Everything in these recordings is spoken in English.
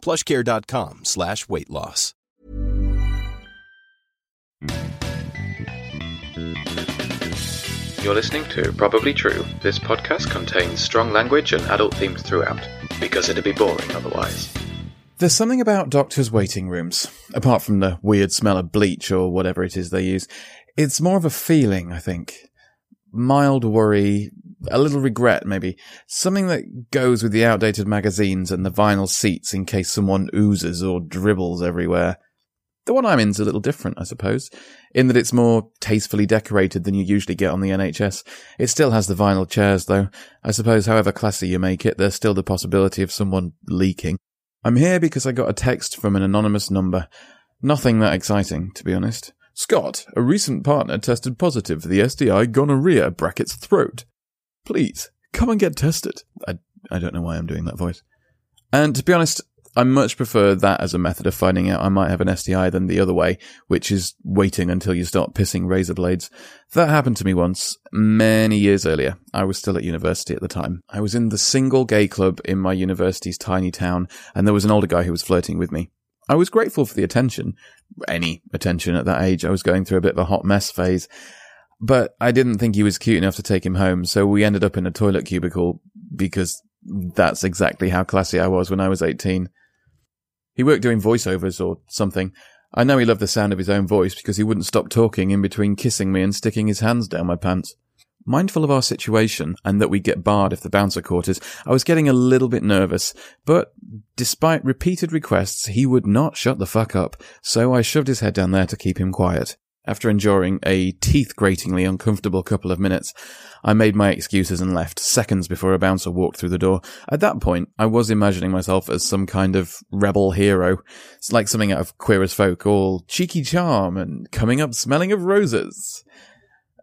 plushcare.com slash weight loss. You're listening to Probably True. This podcast contains strong language and adult themes throughout, because it'd be boring otherwise. There's something about doctors' waiting rooms, apart from the weird smell of bleach or whatever it is they use. It's more of a feeling, I think. Mild worry, a little regret maybe. Something that goes with the outdated magazines and the vinyl seats in case someone oozes or dribbles everywhere. The one I'm in's a little different, I suppose, in that it's more tastefully decorated than you usually get on the NHS. It still has the vinyl chairs, though. I suppose however classy you make it, there's still the possibility of someone leaking. I'm here because I got a text from an anonymous number. Nothing that exciting, to be honest. Scott, a recent partner tested positive for the STI gonorrhea brackets throat. Please, come and get tested. I, I don't know why I'm doing that voice. And to be honest, I much prefer that as a method of finding out I might have an STI than the other way, which is waiting until you start pissing razor blades. That happened to me once, many years earlier. I was still at university at the time. I was in the single gay club in my university's tiny town, and there was an older guy who was flirting with me. I was grateful for the attention. Any attention at that age. I was going through a bit of a hot mess phase. But I didn't think he was cute enough to take him home, so we ended up in a toilet cubicle because that's exactly how classy I was when I was 18. He worked doing voiceovers or something. I know he loved the sound of his own voice because he wouldn't stop talking in between kissing me and sticking his hands down my pants. Mindful of our situation and that we'd get barred if the bouncer caught us, I was getting a little bit nervous, but despite repeated requests, he would not shut the fuck up, so I shoved his head down there to keep him quiet. After enduring a teeth gratingly uncomfortable couple of minutes, I made my excuses and left, seconds before a bouncer walked through the door. At that point, I was imagining myself as some kind of rebel hero. It's like something out of Queer as Folk, all cheeky charm and coming up smelling of roses.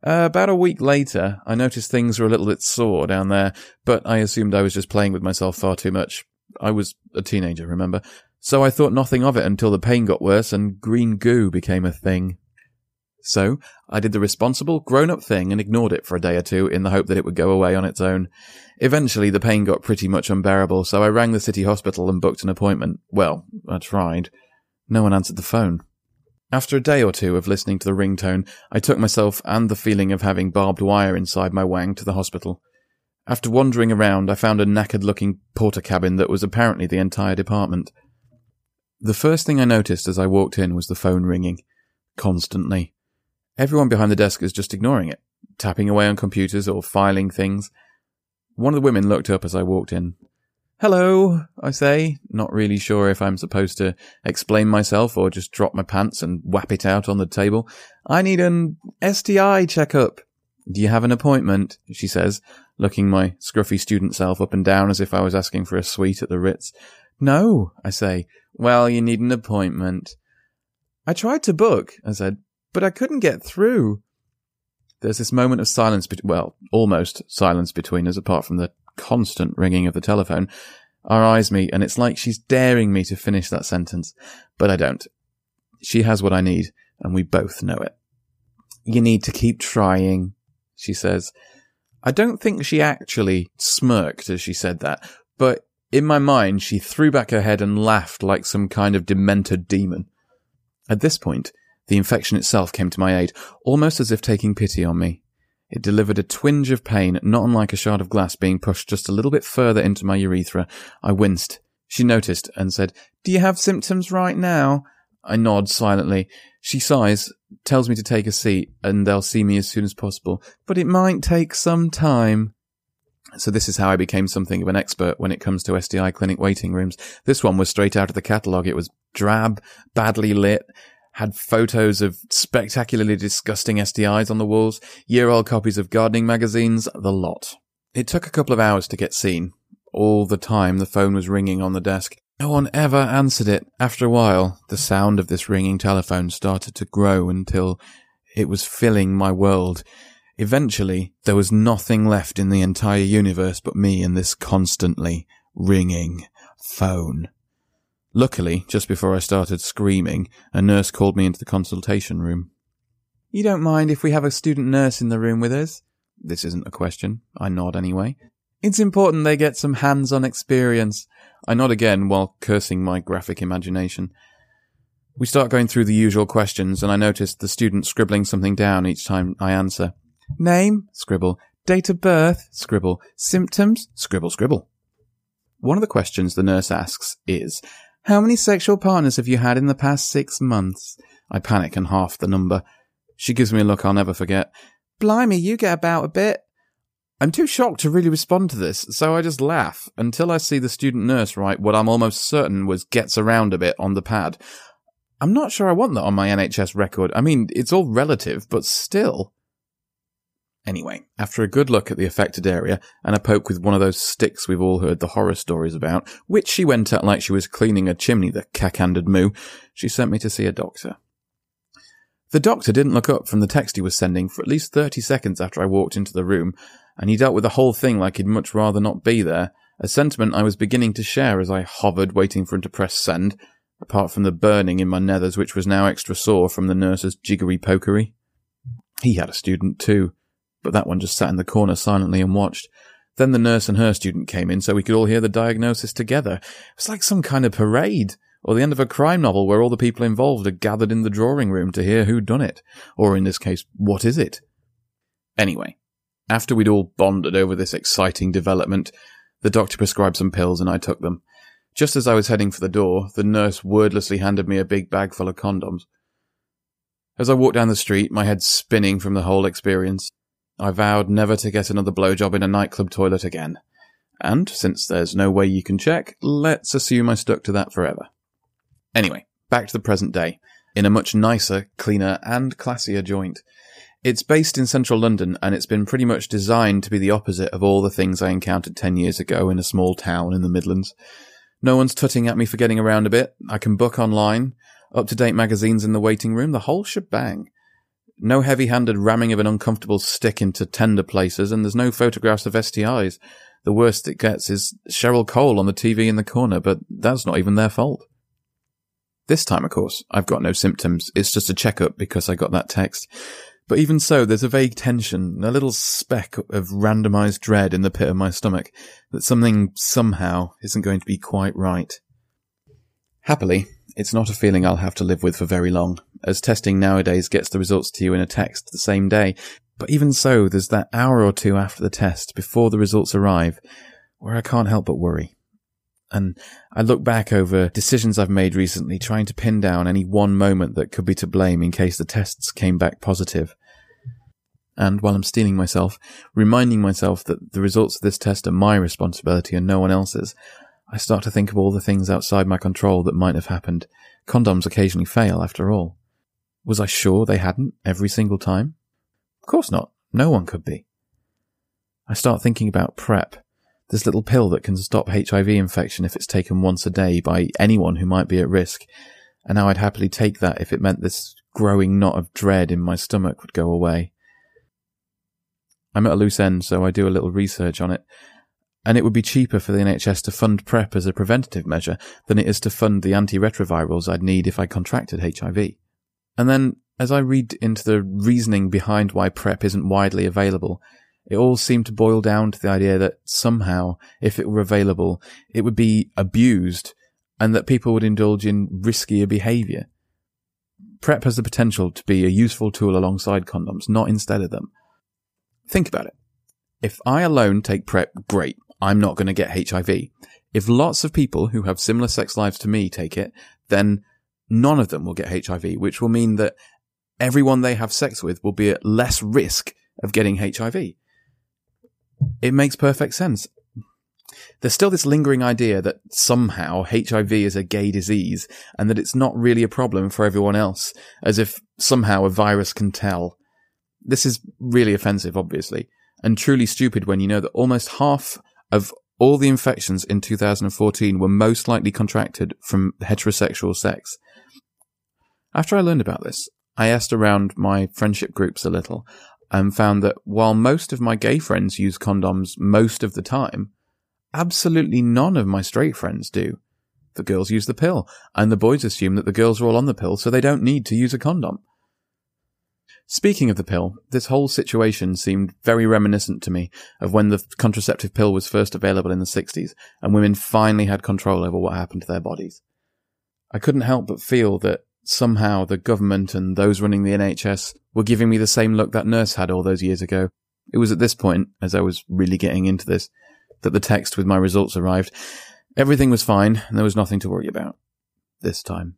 Uh, about a week later, I noticed things were a little bit sore down there, but I assumed I was just playing with myself far too much. I was a teenager, remember? So I thought nothing of it until the pain got worse and green goo became a thing. So I did the responsible, grown up thing and ignored it for a day or two in the hope that it would go away on its own. Eventually the pain got pretty much unbearable, so I rang the city hospital and booked an appointment. Well, I tried. No one answered the phone. After a day or two of listening to the ringtone, I took myself and the feeling of having barbed wire inside my wang to the hospital. After wandering around, I found a knackered looking Portakabin that was apparently the entire department. The first thing I noticed as I walked in was the phone ringing. Constantly. Everyone behind the desk is just ignoring it, tapping away on computers or filing things. One of the women looked up as I walked in. Hello, I say, not really sure if I'm supposed to explain myself or just drop my pants and whap it out on the table. I need an STI checkup. Do you have an appointment? She says, looking my scruffy student self up and down as if I was asking for a suite at the Ritz. No, I say. Well, you need an appointment. I tried to book, I said, but I couldn't get through. There's this moment of silence, be- well, almost silence between us, apart from the constant ringing of the telephone. Our eyes meet, and it's like she's daring me to finish that sentence, but I don't. She has what I need, and we both know it. You need to keep trying, she says. I don't think she actually smirked as she said that, but in my mind, she threw back her head and laughed like some kind of demented demon. At this point, the infection itself came to my aid, almost as if taking pity on me. It delivered a twinge of pain, not unlike a shard of glass being pushed just a little bit further into my urethra. I winced. She noticed and said, Do you have symptoms right now? I nod silently. She sighs, tells me to take a seat, and they'll see me as soon as possible. But it might take some time. So this is how I became something of an expert when it comes to STI clinic waiting rooms. This one was straight out of the catalogue. It was drab, badly lit, had photos of spectacularly disgusting STIs on the walls, year old copies of gardening magazines, the lot. It took a couple of hours to get seen. All the time the phone was ringing on the desk. No one ever answered it. After a while, the sound of this ringing telephone started to grow until it was filling my world. Eventually, there was nothing left in the entire universe but me and this constantly ringing phone. Luckily, just before I started screaming, a nurse called me into the consultation room. You don't mind if we have a student nurse in the room with us? This isn't a question. I nod anyway. It's important they get some hands-on experience. I nod again while cursing my graphic imagination. We start going through the usual questions, and I notice the student scribbling something down each time I answer. Name? Scribble. Date of birth? Scribble. Symptoms? Scribble, scribble. One of the questions the nurse asks is, How many sexual partners have you had in the past six months? I panic and half the number. She gives me a look I'll never forget. Blimey, you get about a bit. I'm too shocked to really respond to this, so I just laugh until I see the student nurse write what I'm almost certain was gets around a bit on the pad. I'm not sure I want that on my NHS record. I mean, it's all relative, but still. Anyway, after a good look at the affected area and a poke with one of those sticks we've all heard the horror stories about, which she went at like she was cleaning a chimney, the cack-handed moo, she sent me to see a doctor. The doctor didn't look up from the text he was sending for at least 30 seconds after I walked into the room, and he dealt with the whole thing like he'd much rather not be there, a sentiment I was beginning to share as I hovered waiting for him to press send, apart from the burning in my nethers which was now extra sore from the nurse's jiggery pokery. He had a student too, but that one just sat in the corner silently and watched. Then the nurse and her student came in so we could all hear the diagnosis together. It was like some kind of parade, or the end of a crime novel where all the people involved are gathered in the drawing room to hear who done it, or in this case, what is it? Anyway, after we'd all bonded over this exciting development, the doctor prescribed some pills and I took them. Just as I was heading for the door, the nurse wordlessly handed me a big bag full of condoms. As I walked down the street, my head spinning from the whole experience, I vowed never to get another blowjob in a nightclub toilet again. And, since there's no way you can check, let's assume I stuck to that forever. Anyway, back to the present day, in a much nicer, cleaner, and classier joint. It's based in central London, and it's been pretty much designed to be the opposite of all the things I encountered ten years ago in a small town in the Midlands. No one's tutting at me for getting around a bit. I can book online, up to date magazines in the waiting room, the whole shebang. No heavy handed ramming of an uncomfortable stick into tender places, and there's no photographs of STIs. The worst it gets is Cheryl Cole on the TV in the corner, but that's not even their fault. This time, of course, I've got no symptoms. It's just a checkup because I got that text. But even so, there's a vague tension, a little speck of randomized dread in the pit of my stomach that something somehow isn't going to be quite right. Happily, it's not a feeling I'll have to live with for very long, as testing nowadays gets the results to you in a text the same day. But even so, there's that hour or two after the test, before the results arrive, where I can't help but worry. And I look back over decisions I've made recently, trying to pin down any one moment that could be to blame in case the tests came back positive. And while I'm steeling myself, reminding myself that the results of this test are my responsibility and no one else's, I start to think of all the things outside my control that might have happened. Condoms occasionally fail, after all. Was I sure they hadn't every single time? Of course not. No one could be. I start thinking about PrEP, this little pill that can stop HIV infection if it's taken once a day by anyone who might be at risk, and how I'd happily take that if it meant this growing knot of dread in my stomach would go away. I'm at a loose end, so I do a little research on it, and it would be cheaper for the NHS to fund PrEP as a preventative measure than it is to fund the antiretrovirals I'd need if I contracted HIV. And then, as I read into the reasoning behind why PrEP isn't widely available, it all seemed to boil down to the idea that somehow, if it were available, it would be abused and that people would indulge in riskier behavior. PrEP has the potential to be a useful tool alongside condoms, not instead of them. Think about it. If I alone take PrEP, great. I'm not going to get HIV. If lots of people who have similar sex lives to me take it, then none of them will get HIV, which will mean that everyone they have sex with will be at less risk of getting HIV. It makes perfect sense. There's still this lingering idea that somehow HIV is a gay disease and that it's not really a problem for everyone else, as if somehow a virus can tell. This is really offensive, obviously, and truly stupid when you know that almost half of all the infections in 2014 were most likely contracted from heterosexual sex. After I learned about this, I asked around my friendship groups a little and found that while most of my gay friends use condoms most of the time, absolutely none of my straight friends do. The girls use the pill, and the boys assume that the girls are all on the pill, so they don't need to use a condom. Speaking of the pill, this whole situation seemed very reminiscent to me of when the contraceptive pill was first available in the 60s and women finally had control over what happened to their bodies. I couldn't help but feel that somehow the government and those running the NHS were giving me the same look that nurse had all those years ago. It was at this point, as I was really getting into this, that the text with my results arrived. Everything was fine and there was nothing to worry about. This time.